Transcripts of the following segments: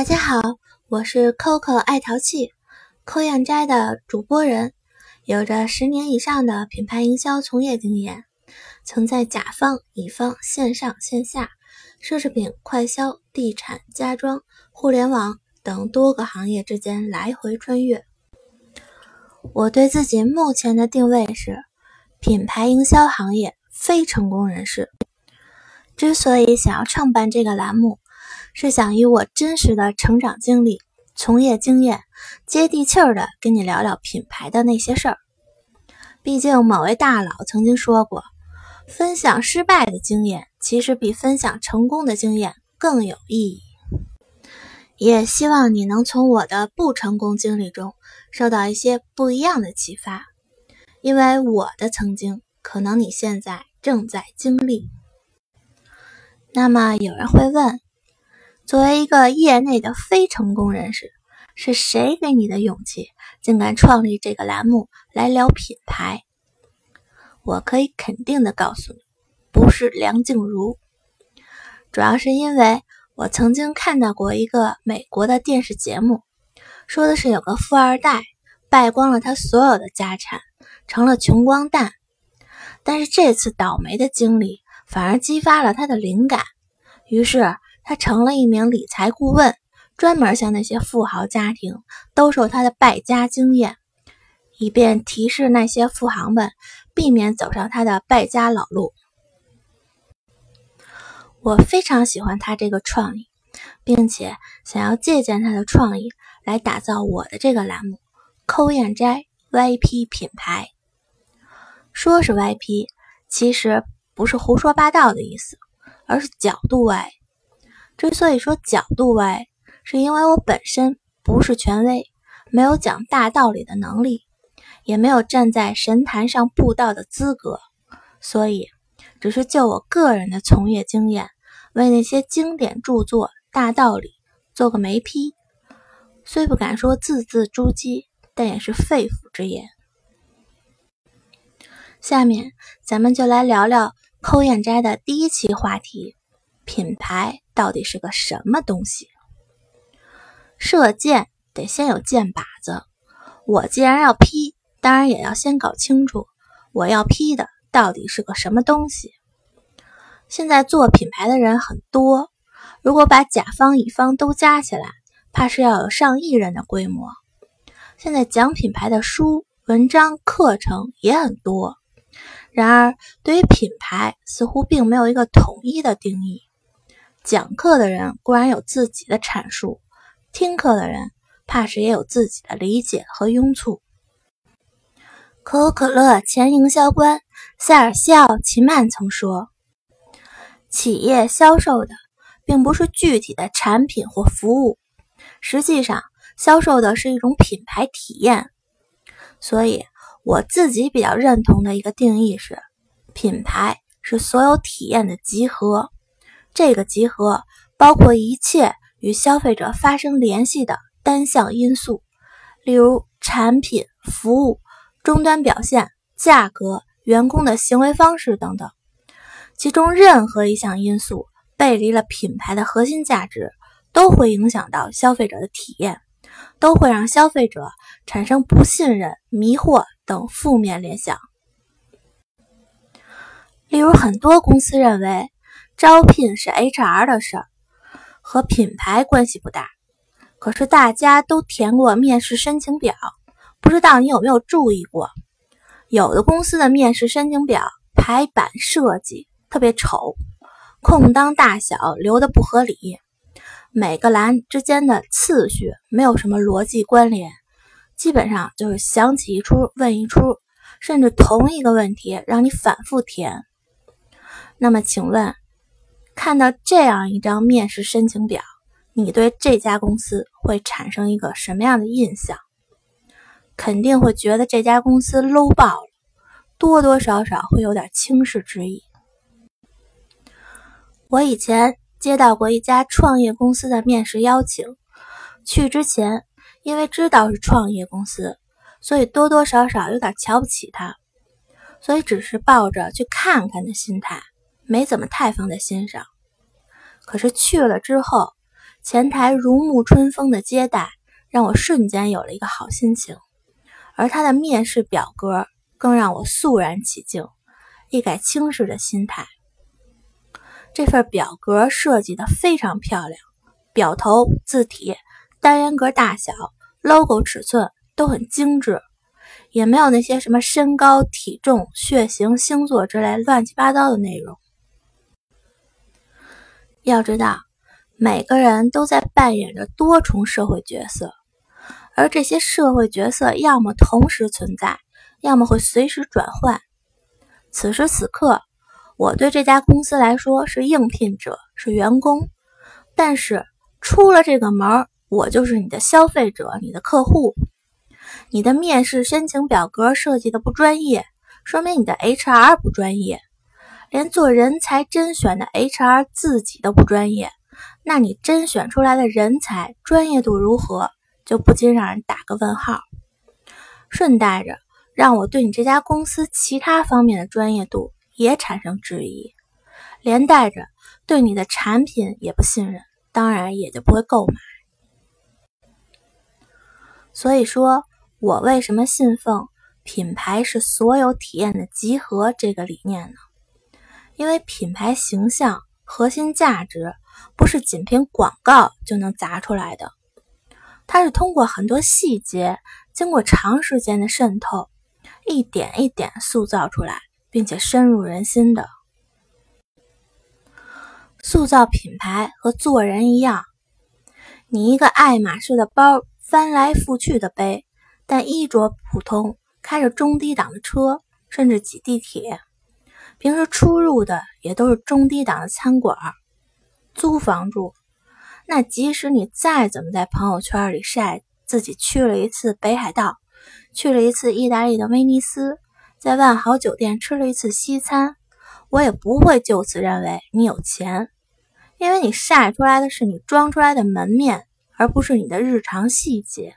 大家好，我是 Coco 爱淘气，扣燕斋的主播人，有着十年以上的品牌营销从业经验，曾在甲方、乙方、线上线下、奢侈品、快销、地产、家装、互联网等多个行业之间来回穿越。我对自己目前的定位是品牌营销行业非成功人士。之所以想要创办这个栏目，是想以我真实的成长经历、从业经验，接地气儿的跟你聊聊品牌的那些事儿。毕竟某位大佬曾经说过，分享失败的经验，其实比分享成功的经验更有意义。也希望你能从我的不成功经历中受到一些不一样的启发，因为我的曾经，可能你现在正在经历。那么有人会问，作为一个业内的非成功人士，是谁给你的勇气，竟敢创立这个栏目来聊品牌？我可以肯定的告诉你，不是梁静茹。主要是因为我曾经看到过一个美国的电视节目，说的是有个富二代败光了他所有的家产，成了穷光蛋。但是这次倒霉的经历。反而激发了他的灵感，于是他成了一名理财顾问，专门向那些富豪家庭兜售他的败家经验，以便提示那些富豪们避免走上他的败家老路。我非常喜欢他这个创意，并且想要借鉴他的创意来打造我的这个栏目“抠燕斋 YP 品牌”。说是 YP，其实。不是胡说八道的意思，而是角度歪。之所以说角度歪，是因为我本身不是权威，没有讲大道理的能力，也没有站在神坛上布道的资格，所以只是就我个人的从业经验，为那些经典著作、大道理做个眉批。虽不敢说字字珠玑，但也是肺腑之言。下面咱们就来聊聊。抠燕斋的第一期话题：品牌到底是个什么东西？射箭得先有箭靶子。我既然要批，当然也要先搞清楚我要批的到底是个什么东西。现在做品牌的人很多，如果把甲方乙方都加起来，怕是要有上亿人的规模。现在讲品牌的书、文章、课程也很多。然而，对于品牌似乎并没有一个统一的定义。讲课的人固然有自己的阐述，听课的人怕是也有自己的理解和拥簇。可口可乐前营销官塞尔西奥·齐曼曾说：“企业销售的并不是具体的产品或服务，实际上销售的是一种品牌体验。”所以。我自己比较认同的一个定义是，品牌是所有体验的集合。这个集合包括一切与消费者发生联系的单项因素，例如产品、服务、终端表现、价格、员工的行为方式等等。其中任何一项因素背离了品牌的核心价值，都会影响到消费者的体验。都会让消费者产生不信任、迷惑等负面联想。例如，很多公司认为招聘是 HR 的事儿，和品牌关系不大。可是大家都填过面试申请表，不知道你有没有注意过？有的公司的面试申请表排版设计特别丑，空档大小留的不合理。每个栏之间的次序没有什么逻辑关联，基本上就是想起一出问一出，甚至同一个问题让你反复填。那么，请问，看到这样一张面试申请表，你对这家公司会产生一个什么样的印象？肯定会觉得这家公司 low 爆了，多多少少会有点轻视之意。我以前。接到过一家创业公司的面试邀请，去之前因为知道是创业公司，所以多多少少有点瞧不起他，所以只是抱着去看看的心态，没怎么太放在心上。可是去了之后，前台如沐春风的接待，让我瞬间有了一个好心情，而他的面试表格更让我肃然起敬，一改轻视的心态。这份表格设计的非常漂亮，表头、字体、单元格大小、logo 尺寸都很精致，也没有那些什么身高、体重、血型、星座之类乱七八糟的内容。要知道，每个人都在扮演着多重社会角色，而这些社会角色要么同时存在，要么会随时转换。此时此刻。我对这家公司来说是应聘者，是员工，但是出了这个门，我就是你的消费者，你的客户。你的面试申请表格设计的不专业，说明你的 HR 不专业，连做人才甄选的 HR 自己都不专业，那你甄选出来的人才专业度如何，就不禁让人打个问号。顺带着，让我对你这家公司其他方面的专业度。也产生质疑，连带着对你的产品也不信任，当然也就不会购买。所以说，我为什么信奉品牌是所有体验的集合这个理念呢？因为品牌形象核心价值不是仅凭广告就能砸出来的，它是通过很多细节，经过长时间的渗透，一点一点塑造出来。并且深入人心的塑造品牌和做人一样，你一个爱马仕的包翻来覆去的背，但衣着普通，开着中低档的车，甚至挤地铁，平时出入的也都是中低档的餐馆，租房住。那即使你再怎么在朋友圈里晒自己去了一次北海道，去了一次意大利的威尼斯。在万豪酒店吃了一次西餐，我也不会就此认为你有钱，因为你晒出来的是你装出来的门面，而不是你的日常细节。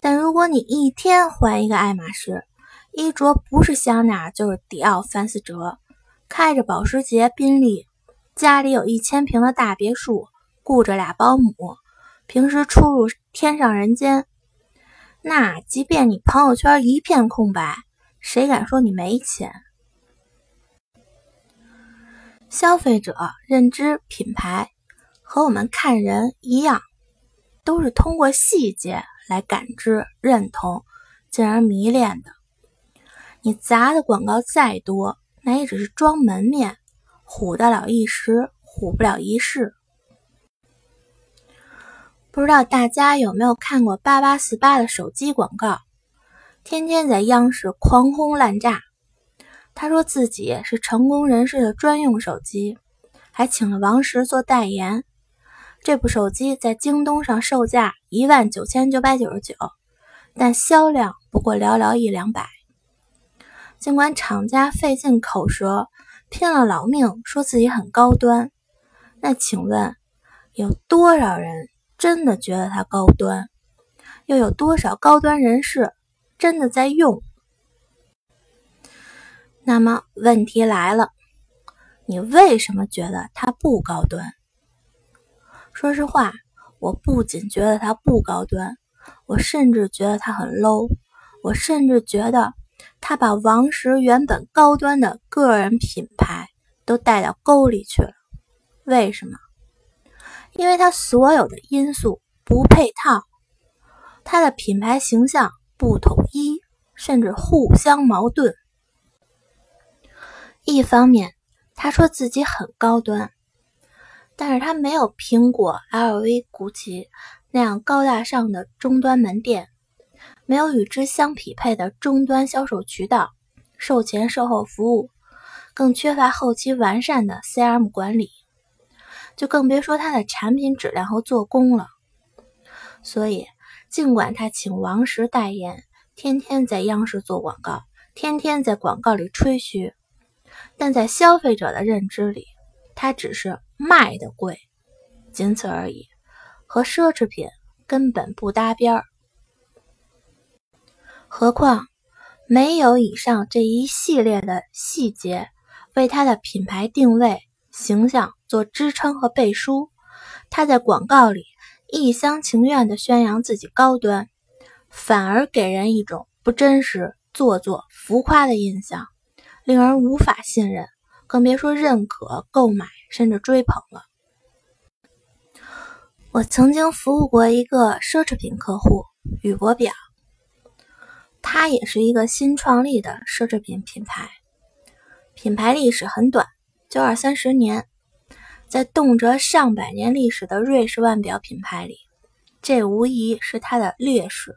但如果你一天还一个爱马仕，衣着不是香奈儿就是迪奥、范思哲，开着保时捷、宾利，家里有一千平的大别墅，雇着俩保姆，平时出入天上人间。那即便你朋友圈一片空白，谁敢说你没钱？消费者认知品牌和我们看人一样，都是通过细节来感知、认同，进而迷恋的。你砸的广告再多，那也只是装门面，唬得了一时，唬不了一世。不知道大家有没有看过八八四八的手机广告？天天在央视狂轰滥炸。他说自己是成功人士的专用手机，还请了王石做代言。这部手机在京东上售价一万九千九百九十九，但销量不过寥寥一两百。尽管厂家费尽口舌，拼了老命说自己很高端，那请问有多少人？真的觉得它高端，又有多少高端人士真的在用？那么问题来了，你为什么觉得它不高端？说实话，我不仅觉得它不高端，我甚至觉得它很 low，我甚至觉得他把王石原本高端的个人品牌都带到沟里去了。为什么？因为它所有的因素不配套，它的品牌形象不统一，甚至互相矛盾。一方面，他说自己很高端，但是他没有苹果、LV、GUCCI 那样高大上的终端门店，没有与之相匹配的终端销售渠道、售前售后服务，更缺乏后期完善的 CRM 管理。就更别说它的产品质量和做工了。所以，尽管他请王石代言，天天在央视做广告，天天在广告里吹嘘，但在消费者的认知里，它只是卖的贵，仅此而已，和奢侈品根本不搭边儿。何况，没有以上这一系列的细节，为它的品牌定位形象。做支撑和背书。他在广告里一厢情愿地宣扬自己高端，反而给人一种不真实、做作、浮夸的印象，令人无法信任，更别说认可、购买甚至追捧了。我曾经服务过一个奢侈品客户宇舶表，它也是一个新创立的奢侈品品牌，品牌历史很短，就二三十年。在动辄上百年历史的瑞士腕表品牌里，这无疑是它的劣势。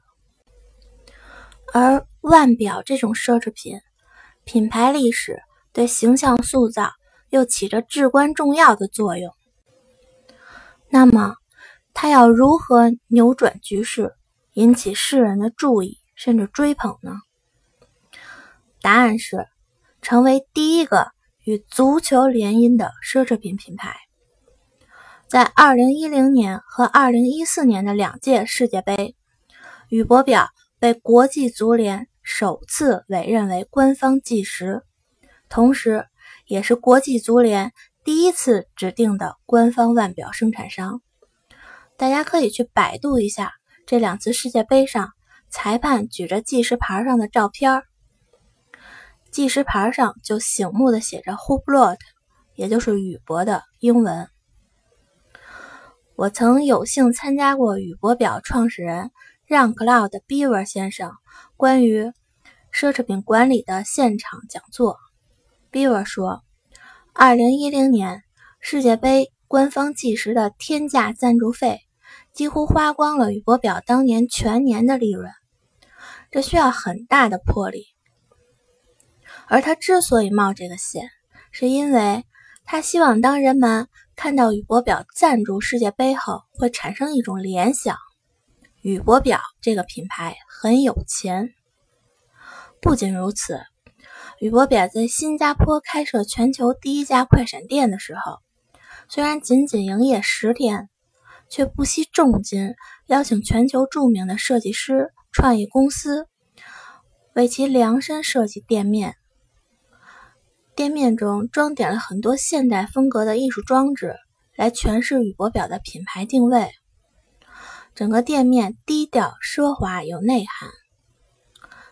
而腕表这种奢侈品，品牌历史对形象塑造又起着至关重要的作用。那么，他要如何扭转局势，引起世人的注意甚至追捧呢？答案是，成为第一个与足球联姻的奢侈品品牌。在2010年和2014年的两届世界杯，宇舶表被国际足联首次委任为官方计时，同时也是国际足联第一次指定的官方腕表生产商。大家可以去百度一下这两次世界杯上裁判举着计时牌上的照片计时牌上就醒目的写着 “Hublot”，也就是宇舶的英文。我曾有幸参加过宇舶表创始人让·克劳德·比尔先生关于奢侈品管理的现场讲座。比尔说，2010年世界杯官方计时的天价赞助费。几乎花光了宇舶表当年全年的利润，这需要很大的魄力。而他之所以冒这个险，是因为他希望当人们看到宇舶表赞助世界杯后，会产生一种联想：宇舶表这个品牌很有钱。不仅如此，宇舶表在新加坡开设全球第一家快闪店的时候，虽然仅仅营业十天。却不惜重金邀请全球著名的设计师、创意公司为其量身设计店面。店面中装点了很多现代风格的艺术装置，来诠释宇舶表的品牌定位。整个店面低调奢华有内涵。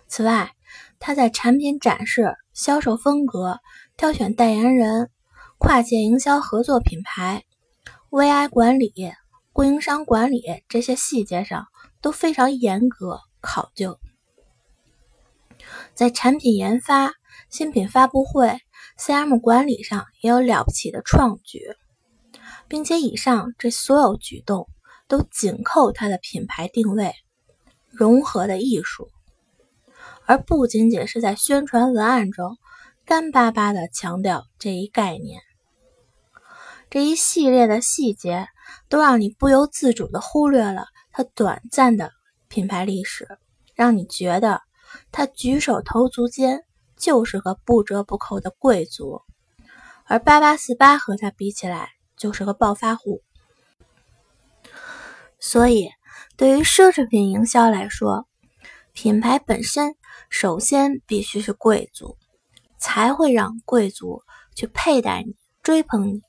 此外，他在产品展示、销售风格、挑选代言人、跨界营销合作品牌、VI 管理。供应商管理这些细节上都非常严格考究，在产品研发、新品发布会、CM 管理上也有了不起的创举，并且以上这所有举动都紧扣它的品牌定位——融合的艺术，而不仅仅是在宣传文案中干巴巴的强调这一概念。这一系列的细节。都让你不由自主地忽略了他短暂的品牌历史，让你觉得他举手投足间就是个不折不扣的贵族，而八八四八和他比起来就是个暴发户。所以，对于奢侈品营销来说，品牌本身首先必须是贵族，才会让贵族去佩戴你、追捧你。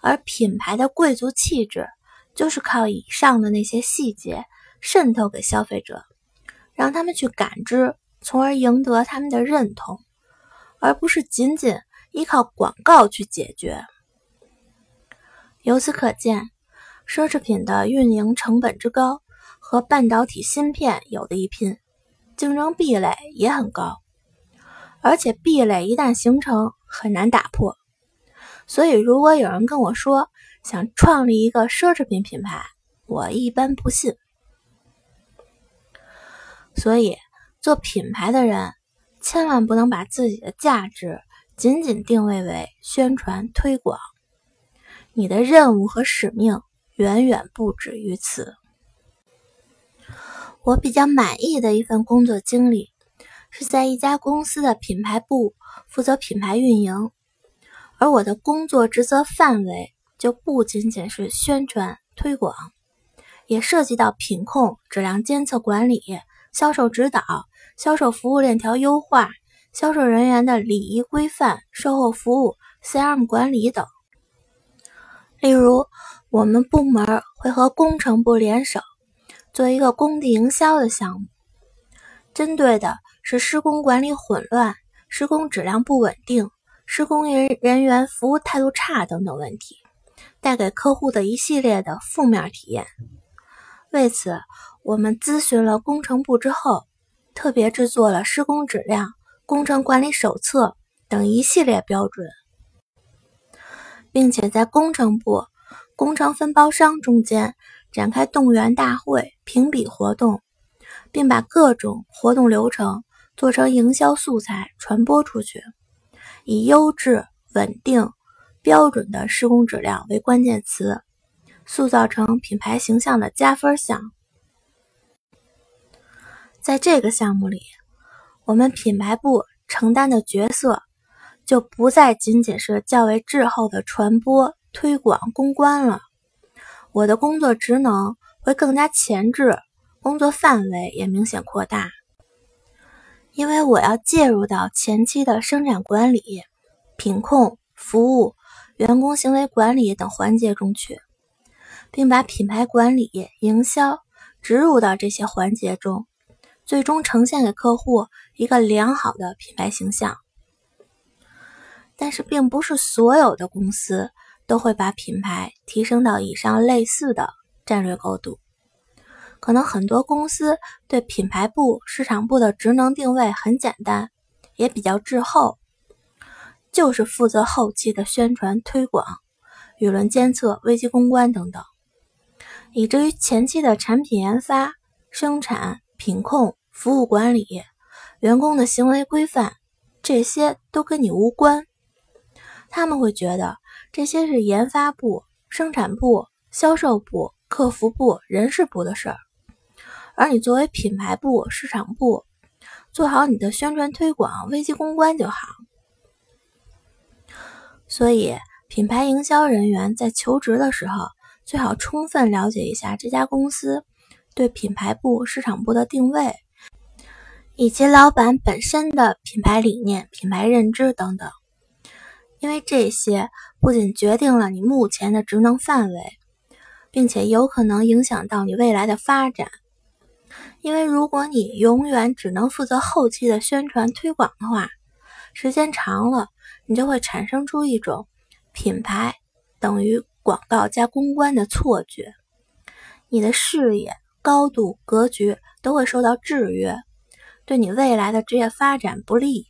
而品牌的贵族气质，就是靠以上的那些细节渗透给消费者，让他们去感知，从而赢得他们的认同，而不是仅仅依靠广告去解决。由此可见，奢侈品的运营成本之高和半导体芯片有的一拼，竞争壁垒也很高，而且壁垒一旦形成，很难打破。所以，如果有人跟我说想创立一个奢侈品品牌，我一般不信。所以，做品牌的人千万不能把自己的价值仅仅定位为宣传推广，你的任务和使命远远不止于此。我比较满意的一份工作经历，是在一家公司的品牌部负责品牌运营。而我的工作职责范围就不仅仅是宣传推广，也涉及到品控、质量监测管理、销售指导、销售服务链条优化、销售人员的礼仪规范、售后服务、CRM 管理等。例如，我们部门会和工程部联手做一个工地营销的项目，针对的是施工管理混乱、施工质量不稳定、施工人人员服务态度差等等问题，带给客户的一系列的负面体验。为此，我们咨询了工程部之后，特别制作了施工质量、工程管理手册等一系列标准，并且在工程部、工程分包商中间展开动员大会、评比活动，并把各种活动流程做成营销素材传播出去，以优质、稳定、标准的施工质量为关键词。塑造成品牌形象的加分项，在这个项目里，我们品牌部承担的角色就不再仅仅是较为滞后的传播、推广、公关了。我的工作职能会更加前置，工作范围也明显扩大，因为我要介入到前期的生产管理、品控、服务、员工行为管理等环节中去。并把品牌管理、营销植入到这些环节中，最终呈现给客户一个良好的品牌形象。但是，并不是所有的公司都会把品牌提升到以上类似的战略高度。可能很多公司对品牌部、市场部的职能定位很简单，也比较滞后，就是负责后期的宣传推广、舆论监测、危机公关等等。以至于前期的产品研发、生产、品控、服务管理、员工的行为规范，这些都跟你无关。他们会觉得这些是研发部、生产部、销售部、客服部、人事部的事儿，而你作为品牌部、市场部，做好你的宣传推广、危机公关就好。所以，品牌营销人员在求职的时候。最好充分了解一下这家公司对品牌部、市场部的定位，以及老板本身的品牌理念、品牌认知等等，因为这些不仅决定了你目前的职能范围，并且有可能影响到你未来的发展。因为如果你永远只能负责后期的宣传推广的话，时间长了，你就会产生出一种品牌等于。广告加公关的错觉，你的视野、高度、格局都会受到制约，对你未来的职业发展不利。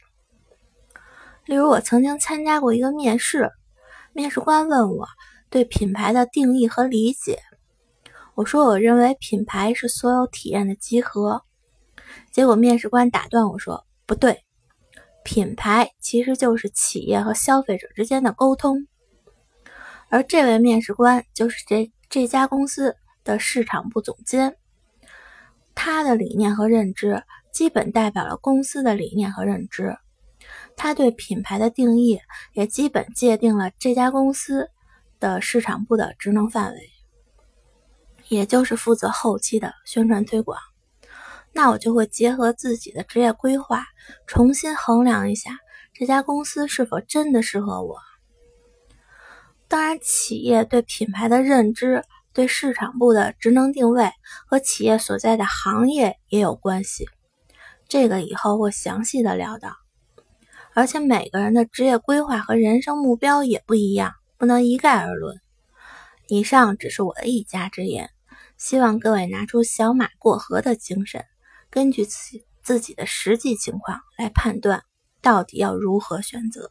例如，我曾经参加过一个面试，面试官问我对品牌的定义和理解，我说我认为品牌是所有体验的集合。结果面试官打断我说：“不对，品牌其实就是企业和消费者之间的沟通。”而这位面试官就是这这家公司的市场部总监，他的理念和认知基本代表了公司的理念和认知，他对品牌的定义也基本界定了这家公司的市场部的职能范围，也就是负责后期的宣传推广。那我就会结合自己的职业规划，重新衡量一下这家公司是否真的适合我。当然，企业对品牌的认知、对市场部的职能定位和企业所在的行业也有关系。这个以后会详细的聊到。而且每个人的职业规划和人生目标也不一样，不能一概而论。以上只是我的一家之言，希望各位拿出小马过河的精神，根据自自己的实际情况来判断，到底要如何选择。